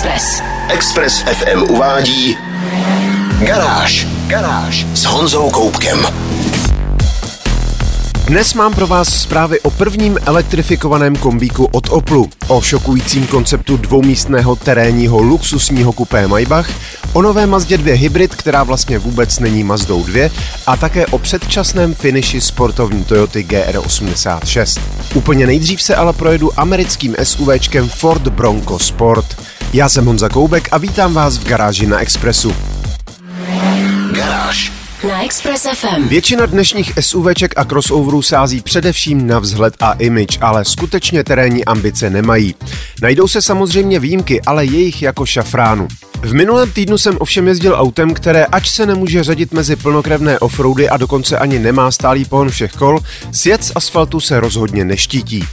Express. Express FM uvádí Garáž. Garáž s Honzou Koupkem. Dnes mám pro vás zprávy o prvním elektrifikovaném kombíku od Oplu, o šokujícím konceptu dvoumístného terénního luxusního kupé Maybach, o nové Mazdě 2 Hybrid, která vlastně vůbec není Mazdou 2 a také o předčasném finiši sportovní Toyoty GR86. Úplně nejdřív se ale projedu americkým SUVčkem Ford Bronco Sport. Já jsem Honza Koubek a vítám vás v garáži na Expressu. Garáž na Express FM. Většina dnešních SUVček a crossoverů sází především na vzhled a image, ale skutečně terénní ambice nemají. Najdou se samozřejmě výjimky, ale jejich jako šafránu. V minulém týdnu jsem ovšem jezdil autem, které ač se nemůže řadit mezi plnokrevné offroady a dokonce ani nemá stálý pohon všech kol, sjet z asfaltu se rozhodně neštítí.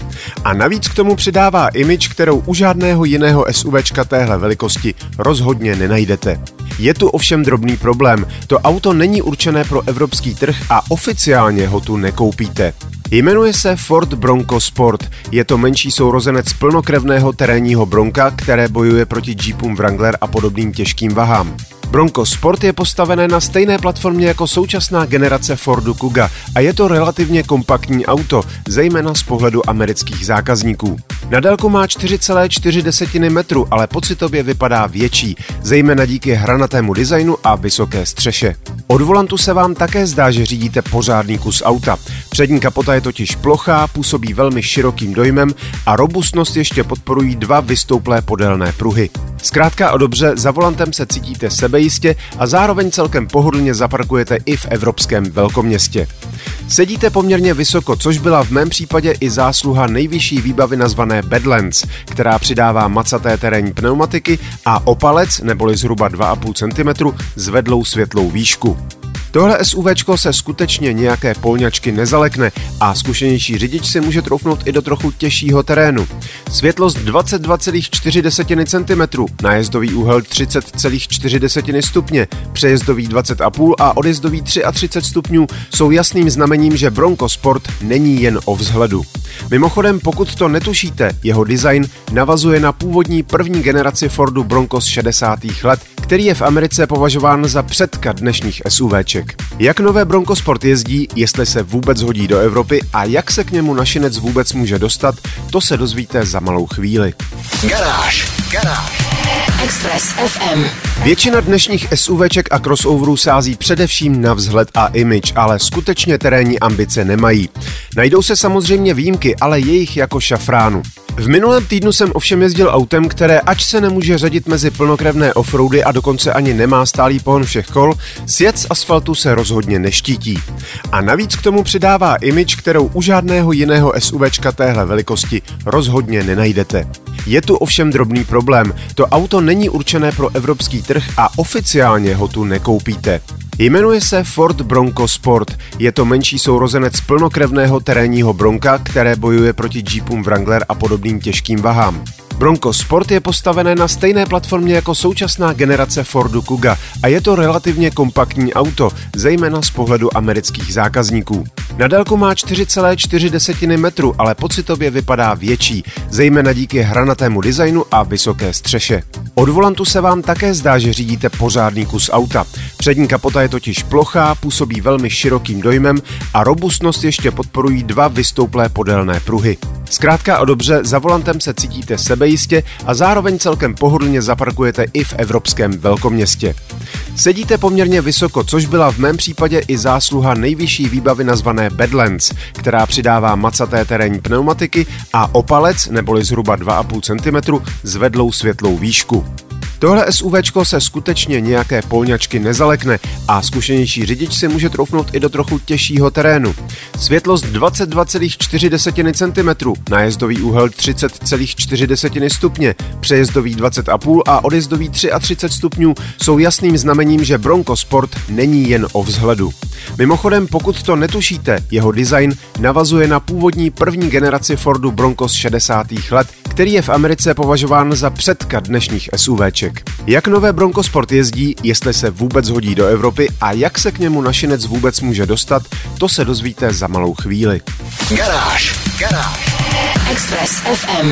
A navíc k tomu přidává image, kterou u žádného jiného SUVčka téhle velikosti rozhodně nenajdete. Je tu ovšem drobný problém. To auto není určené pro evropský trh a oficiálně ho tu nekoupíte. Jmenuje se Ford Bronco Sport. Je to menší sourozenec plnokrevného terénního Bronca, které bojuje proti Jeepům Wrangler a podobným těžkým vahám. Bronco Sport je postavené na stejné platformě jako současná generace Fordu Kuga a je to relativně kompaktní auto, zejména z pohledu amerických zákazníků. Na délku má 4,4 metru, ale pocitově vypadá větší, zejména díky hranatému designu a vysoké střeše. Od volantu se vám také zdá, že řídíte pořádný kus auta. Přední kapota je totiž plochá, působí velmi širokým dojmem a robustnost ještě podporují dva vystouplé podélné pruhy. Zkrátka a dobře, za volantem se cítíte sebejistě a zároveň celkem pohodlně zaparkujete i v evropském velkoměstě. Sedíte poměrně vysoko, což byla v mém případě i zásluha nejvyšší výbavy nazvané Badlands, která přidává macaté terénní pneumatiky a opalec, neboli zhruba 2,5 cm, zvedlou světlou výšku. Tohle SUV se skutečně nějaké polňačky nezalekne a zkušenější řidič si může troufnout i do trochu těžšího terénu. Světlost 22,4 cm, nájezdový úhel 30,4 stupně, přejezdový 20,5 a odjezdový 33 stupňů jsou jasným znamením, že Bronco Sport není jen o vzhledu. Mimochodem, pokud to netušíte, jeho design navazuje na původní první generaci Fordu Bronco z 60. let, který je v Americe považován za předka dnešních SUVček. Jak nové Bronco Sport jezdí, jestli se vůbec hodí do Evropy a jak se k němu našinec vůbec může dostat, to se dozvíte za malou chvíli. Garáž. Garáž. Express FM. Většina dnešních SUVček a crossoverů sází především na vzhled a image, ale skutečně terénní ambice nemají. Najdou se samozřejmě výjimky, ale jejich jako šafránu. V minulém týdnu jsem ovšem jezdil autem, které ač se nemůže řadit mezi plnokrevné offroady a dokonce ani nemá stálý pohon všech kol, sjet z asfaltu se rozhodně neštítí. A navíc k tomu přidává image, kterou u žádného jiného SUVčka téhle velikosti rozhodně nenajdete. Je tu ovšem drobný problém. To auto není určené pro evropský trh a oficiálně ho tu nekoupíte. Jmenuje se Ford Bronco Sport. Je to menší sourozenec plnokrevného terénního Bronca, které bojuje proti Jeepům Wrangler a podobným těžkým vahám. Bronco Sport je postavené na stejné platformě jako současná generace Fordu Kuga a je to relativně kompaktní auto, zejména z pohledu amerických zákazníků. Na délku má 4,4 metru, ale pocitově vypadá větší, zejména díky hranatému designu a vysoké střeše. Od volantu se vám také zdá, že řídíte pořádný kus auta. Přední kapota je totiž plochá, působí velmi širokým dojmem a robustnost ještě podporují dva vystouplé podélné pruhy. Zkrátka a dobře, za volantem se cítíte sebejistě a zároveň celkem pohodlně zaparkujete i v evropském velkoměstě. Sedíte poměrně vysoko, což byla v mém případě i zásluha nejvyšší výbavy nazvané Badlands, která přidává macaté terénní pneumatiky a opalec, neboli zhruba 2,5 cm, zvedlou světlou výšku. Tohle SUV se skutečně nějaké polňačky nezalekne a zkušenější řidič si může troufnout i do trochu těžšího terénu. Světlost 22,4 cm, nájezdový úhel 30,4 stupně, přejezdový 20,5 a odjezdový 33 stupňů jsou jasným znamením, že Bronco Sport není jen o vzhledu. Mimochodem, pokud to netušíte, jeho design navazuje na původní první generaci Fordu Bronco z 60. let, který je v Americe považován za předka dnešních SUVček. Jak nové Bronco Sport jezdí, jestli se vůbec hodí do Evropy a jak se k němu našinec vůbec může dostat, to se dozvíte za malou chvíli. Garáž. Garáž. Express FM.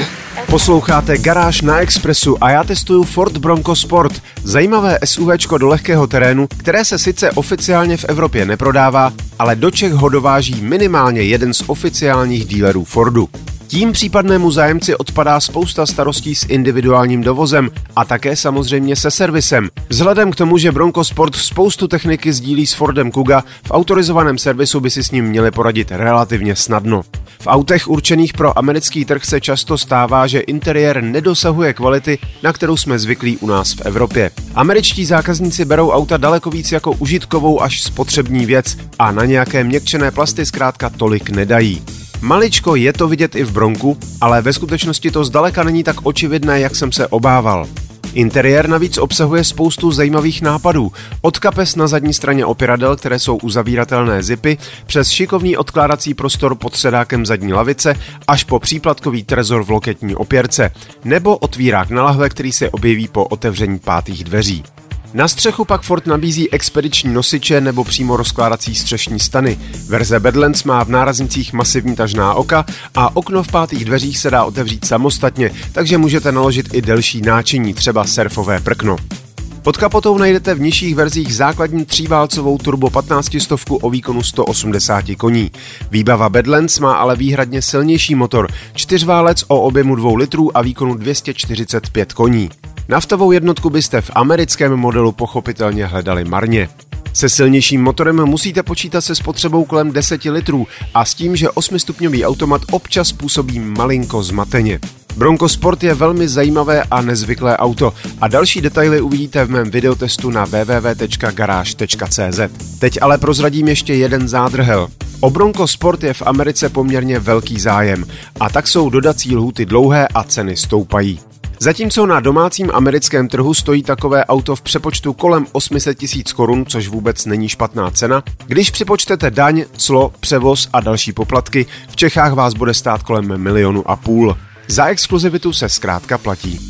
Posloucháte Garáž na Expressu a já testuju Ford Bronco Sport, zajímavé SUVčko do lehkého terénu, které se sice oficiálně v Evropě neprodává, ale do Čech ho dováží minimálně jeden z oficiálních dílerů Fordu. Tím případnému zájemci odpadá spousta starostí s individuálním dovozem a také samozřejmě se servisem. Vzhledem k tomu, že Bronco Sport spoustu techniky sdílí s Fordem Kuga, v autorizovaném servisu by si s ním měli poradit relativně snadno. V autech určených pro americký trh se často stává, že interiér nedosahuje kvality, na kterou jsme zvyklí u nás v Evropě. Američtí zákazníci berou auta daleko víc jako užitkovou až spotřební věc a na nějaké měkčené plasty zkrátka tolik nedají. Maličko je to vidět i v Bronku, ale ve skutečnosti to zdaleka není tak očividné, jak jsem se obával. Interiér navíc obsahuje spoustu zajímavých nápadů. Od kapes na zadní straně opěradel, které jsou uzavíratelné zipy, přes šikovný odkládací prostor pod sedákem zadní lavice, až po příplatkový trezor v loketní opěrce, nebo otvírák na lahve, který se objeví po otevření pátých dveří. Na střechu pak Ford nabízí expediční nosiče nebo přímo rozkládací střešní stany. Verze Badlands má v náraznicích masivní tažná oka a okno v pátých dveřích se dá otevřít samostatně, takže můžete naložit i delší náčiní, třeba surfové prkno. Pod kapotou najdete v nižších verzích základní tříválcovou turbo 15 stovku o výkonu 180 koní. Výbava Badlands má ale výhradně silnější motor, čtyřválec o objemu 2 litrů a výkonu 245 koní. Naftovou jednotku byste v americkém modelu pochopitelně hledali marně. Se silnějším motorem musíte počítat se spotřebou kolem 10 litrů a s tím, že 8-stupňový automat občas působí malinko zmateně. Bronco Sport je velmi zajímavé a nezvyklé auto a další detaily uvidíte v mém videotestu na www.garage.cz. Teď ale prozradím ještě jeden zádrhel. O Bronco Sport je v Americe poměrně velký zájem a tak jsou dodací lhuty dlouhé a ceny stoupají. Zatímco na domácím americkém trhu stojí takové auto v přepočtu kolem 800 tisíc korun, což vůbec není špatná cena, když připočtete daň, clo, převoz a další poplatky, v Čechách vás bude stát kolem milionu a půl. Za exkluzivitu se zkrátka platí.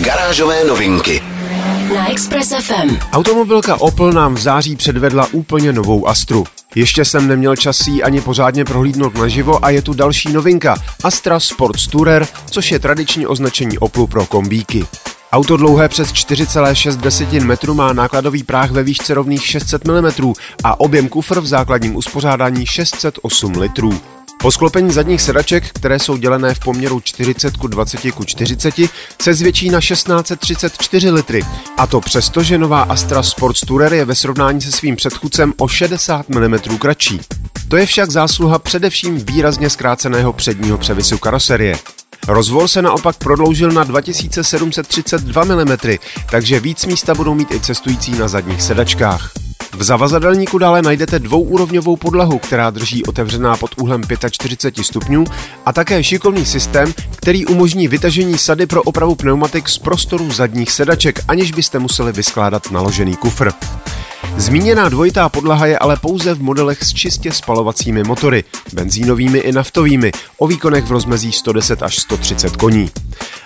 Garážové novinky. Na Express FM. Automobilka Opel nám v září předvedla úplně novou Astru. Ještě jsem neměl čas ji ani pořádně prohlídnout naživo a je tu další novinka Astra Sports Tourer, což je tradiční označení Oplu pro kombíky. Auto dlouhé přes 4,6 metru má nákladový práh ve výšce rovných 600 mm a objem kufr v základním uspořádání 608 litrů. Po sklopení zadních sedaček, které jsou dělené v poměru 40 ku 20 ku 40, se zvětší na 1634 litry. A to přesto, že nová Astra Sports Tourer je ve srovnání se svým předchůdcem o 60 mm kratší. To je však zásluha především výrazně zkráceného předního převisu karoserie. Rozvor se naopak prodloužil na 2732 mm, takže víc místa budou mít i cestující na zadních sedačkách. V zavazadelníku dále najdete dvouúrovňovou podlahu, která drží otevřená pod úhlem 45 stupňů a také šikovný systém, který umožní vytažení sady pro opravu pneumatik z prostoru zadních sedaček, aniž byste museli vyskládat naložený kufr. Zmíněná dvojitá podlaha je ale pouze v modelech s čistě spalovacími motory, benzínovými i naftovými, o výkonech v rozmezí 110 až 130 koní.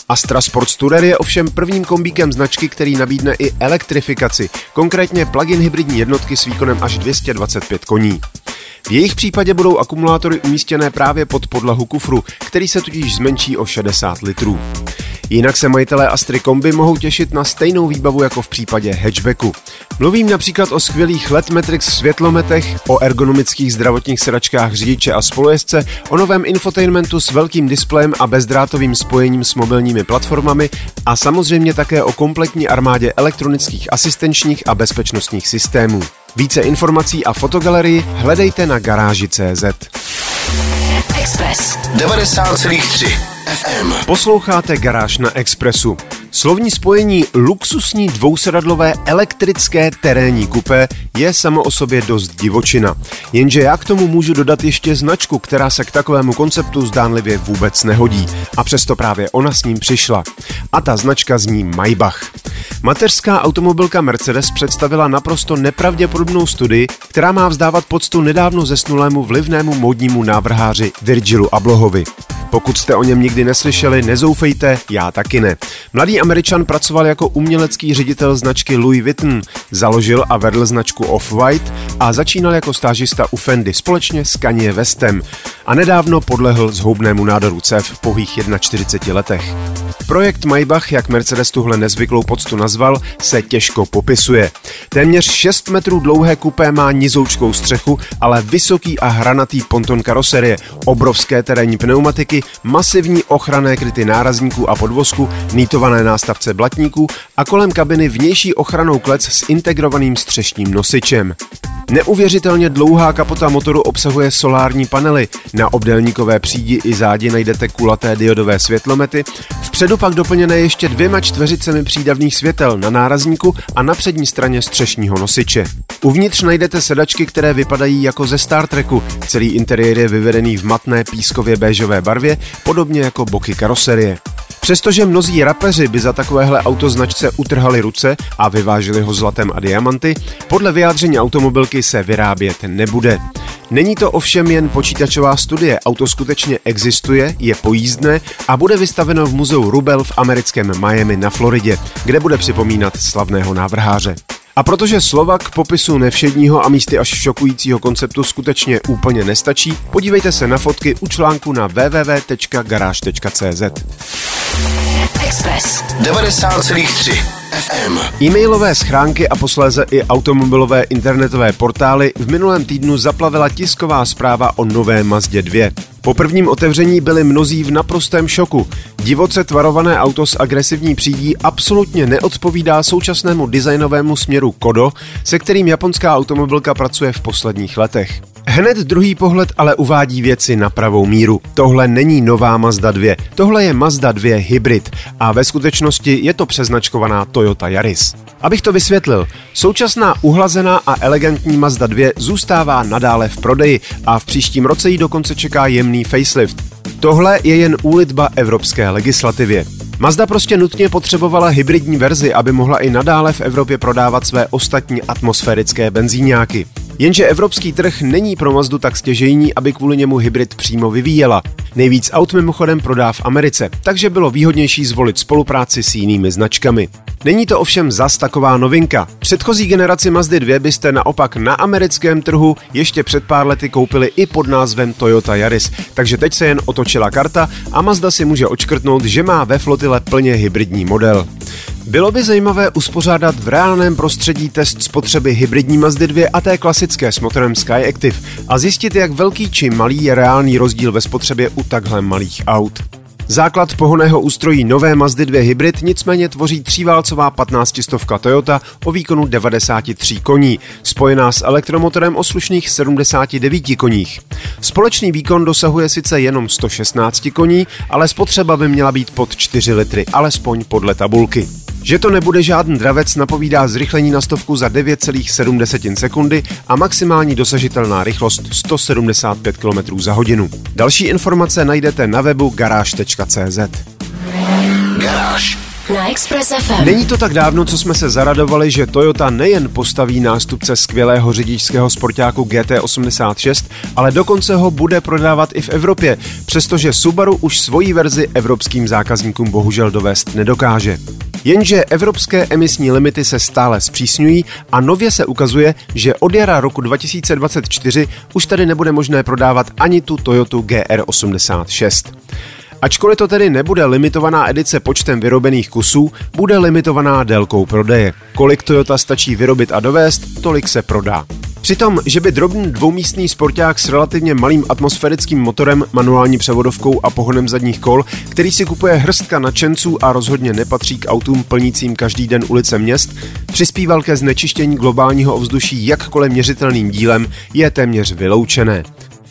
Astra Sports Tourer je ovšem prvním kombíkem značky, který nabídne i elektrifikaci, konkrétně plug-in hybridní jednotky s výkonem až 225 koní. V jejich případě budou akumulátory umístěné právě pod podlahu kufru, který se tudíž zmenší o 60 litrů. Jinak se majitelé Astry Kombi mohou těšit na stejnou výbavu jako v případě hatchbacku. Mluvím například o skvělých LED Matrix světlometech, o ergonomických zdravotních sedačkách řidiče a spolujezdce, o novém infotainmentu s velkým displejem a bezdrátovým spojením s mobilními platformami a samozřejmě také o kompletní armádě elektronických asistenčních a bezpečnostních systémů. Více informací a fotogalerii hledejte na garáži.cz. Express. 90,3 FM. Posloucháte Garáž na Expressu. Slovní spojení luxusní dvousedadlové elektrické terénní kupé je samo o sobě dost divočina. Jenže já k tomu můžu dodat ještě značku, která se k takovému konceptu zdánlivě vůbec nehodí. A přesto právě ona s ním přišla. A ta značka zní Maybach. Mateřská automobilka Mercedes představila naprosto nepravděpodobnou studii, která má vzdávat poctu nedávno zesnulému vlivnému modnímu návrháři Virgilu Ablohovi. Pokud jste o něm nikdy neslyšeli, nezoufejte, já taky ne. Mladý američan pracoval jako umělecký ředitel značky Louis Vuitton, založil a vedl značku Off-White a začínal jako stážista u Fendi společně s Kanye Westem a nedávno podlehl zhoubnému nádoru cév v pouhých 41 letech. Projekt Maybach, jak Mercedes tuhle nezvyklou poctu nazval, se těžko popisuje. Téměř 6 metrů dlouhé kupé má nizoučkou střechu, ale vysoký a hranatý ponton karoserie, obrovské terénní pneumatiky, masivní ochranné kryty nárazníků a podvozku, nítované nástavce blatníků a kolem kabiny vnější ochranou klec s integrovaným střešním nosičem. Neuvěřitelně dlouhá kapota motoru obsahuje solární panely. Na obdélníkové přídi i zádi najdete kulaté diodové světlomety, vpředu pak doplněné ještě dvěma čtveřicemi přídavných světel na nárazníku a na přední straně střešního nosiče. Uvnitř najdete sedačky, které vypadají jako ze Star Treku. Celý interiér je vyvedený v matné pískově béžové barvě, podobně jako boky karoserie. Přestože mnozí rapeři by za takovéhle autoznačce utrhali ruce a vyvážili ho zlatem a diamanty, podle vyjádření automobilky se vyrábět nebude. Není to ovšem jen počítačová studie, auto skutečně existuje, je pojízdné a bude vystaveno v muzeu Rubel v americkém Miami na Floridě, kde bude připomínat slavného návrháře. A protože slova k popisu nevšedního a místy až šokujícího konceptu skutečně úplně nestačí, podívejte se na fotky u článku na www.garage.cz. Express 90,3 FM. E-mailové schránky a posléze i automobilové internetové portály v minulém týdnu zaplavila tisková zpráva o nové Mazdě 2. Po prvním otevření byli mnozí v naprostém šoku. Divoce tvarované auto s agresivní přídí absolutně neodpovídá současnému designovému směru Kodo, se kterým japonská automobilka pracuje v posledních letech. Hned druhý pohled ale uvádí věci na pravou míru. Tohle není nová Mazda 2, tohle je Mazda 2 Hybrid a ve skutečnosti je to přeznačkovaná Toyota Yaris. Abych to vysvětlil, současná uhlazená a elegantní Mazda 2 zůstává nadále v prodeji a v příštím roce jí dokonce čeká jemný facelift. Tohle je jen úlitba evropské legislativě. Mazda prostě nutně potřebovala hybridní verzi, aby mohla i nadále v Evropě prodávat své ostatní atmosférické benzíňáky. Jenže evropský trh není pro Mazdu tak stěžejní, aby kvůli němu hybrid přímo vyvíjela. Nejvíc aut mimochodem prodá v Americe, takže bylo výhodnější zvolit spolupráci s jinými značkami. Není to ovšem zas taková novinka. Předchozí generaci Mazdy 2 byste naopak na americkém trhu ještě před pár lety koupili i pod názvem Toyota Yaris, takže teď se jen otočila karta a Mazda si může očkrtnout, že má ve flotile plně hybridní model. Bylo by zajímavé uspořádat v reálném prostředí test spotřeby hybridní Mazdy 2 a té klasické s motorem Sky Active a zjistit, jak velký či malý je reálný rozdíl ve spotřebě u takhle malých aut. Základ pohoného ústrojí nové Mazdy 2 Hybrid nicméně tvoří tříválcová 15 stovka Toyota o výkonu 93 koní, spojená s elektromotorem o slušných 79 koních. Společný výkon dosahuje sice jenom 116 koní, ale spotřeba by měla být pod 4 litry, alespoň podle tabulky. Že to nebude žádný dravec napovídá zrychlení na stovku za 9,7 sekundy a maximální dosažitelná rychlost 175 km za hodinu. Další informace najdete na webu garáž.cz. Garáž. Na Express FM. Není to tak dávno, co jsme se zaradovali, že Toyota nejen postaví nástupce skvělého řidičského sportáku GT86, ale dokonce ho bude prodávat i v Evropě, přestože Subaru už svoji verzi evropským zákazníkům bohužel dovést nedokáže. Jenže evropské emisní limity se stále zpřísňují a nově se ukazuje, že od jara roku 2024 už tady nebude možné prodávat ani tu Toyotu GR86. Ačkoliv to tedy nebude limitovaná edice počtem vyrobených kusů, bude limitovaná délkou prodeje. Kolik Toyota stačí vyrobit a dovést, tolik se prodá. Přitom, že by drobný dvoumístný sporták s relativně malým atmosférickým motorem, manuální převodovkou a pohonem zadních kol, který si kupuje hrstka nadšenců a rozhodně nepatří k autům plnícím každý den ulice měst, přispíval ke znečištění globálního ovzduší jakkoliv měřitelným dílem, je téměř vyloučené.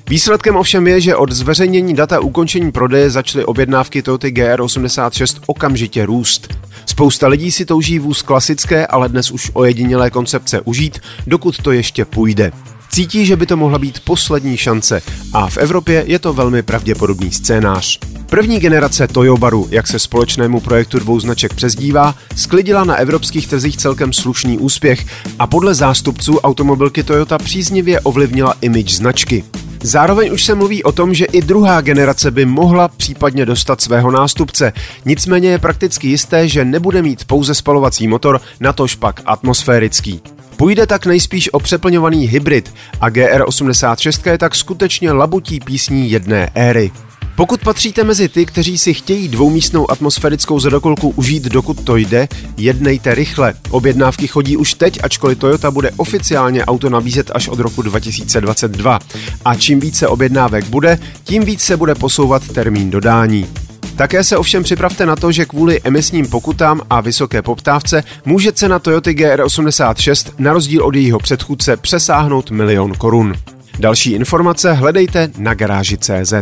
Výsledkem ovšem je, že od zveřejnění data ukončení prodeje začaly objednávky Toyota GR86 okamžitě růst. Spousta lidí si touží vůz klasické, ale dnes už ojedinělé koncepce užít, dokud to ještě půjde. Cítí, že by to mohla být poslední šance a v Evropě je to velmi pravděpodobný scénář. První generace Toyobaru, jak se společnému projektu dvou značek přezdívá, sklidila na evropských trzích celkem slušný úspěch a podle zástupců automobilky Toyota příznivě ovlivnila image značky. Zároveň už se mluví o tom, že i druhá generace by mohla případně dostat svého nástupce. Nicméně je prakticky jisté, že nebude mít pouze spalovací motor, natož pak atmosférický. Půjde tak nejspíš o přeplňovaný hybrid a GR86 je tak skutečně labutí písní jedné éry. Pokud patříte mezi ty, kteří si chtějí dvoumístnou atmosférickou zadokolku užít, dokud to jde, jednejte rychle. Objednávky chodí už teď, ačkoliv Toyota bude oficiálně auto nabízet až od roku 2022. A čím více objednávek bude, tím víc se bude posouvat termín dodání. Také se ovšem připravte na to, že kvůli emisním pokutám a vysoké poptávce může cena Toyota GR86 na rozdíl od jejího předchůdce přesáhnout milion korun. Další informace hledejte na garáži.cz.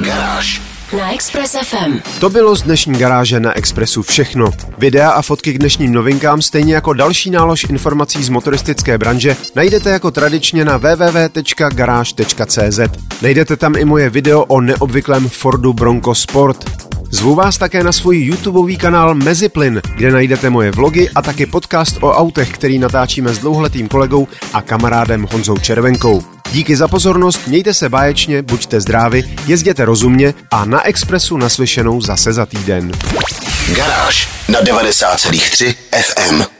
Garáž. Na Express FM. To bylo z dnešní garáže na Expressu všechno. Videa a fotky k dnešním novinkám, stejně jako další nálož informací z motoristické branže, najdete jako tradičně na www.garage.cz. Najdete tam i moje video o neobvyklém Fordu Bronco Sport. Zvu vás také na svůj YouTubeový kanál Meziplyn, kde najdete moje vlogy a taky podcast o autech, který natáčíme s dlouholetým kolegou a kamarádem Honzou Červenkou. Díky za pozornost, mějte se báječně, buďte zdraví, jezděte rozumně a na Expressu naslyšenou zase za týden. Garáž na 90,3 FM.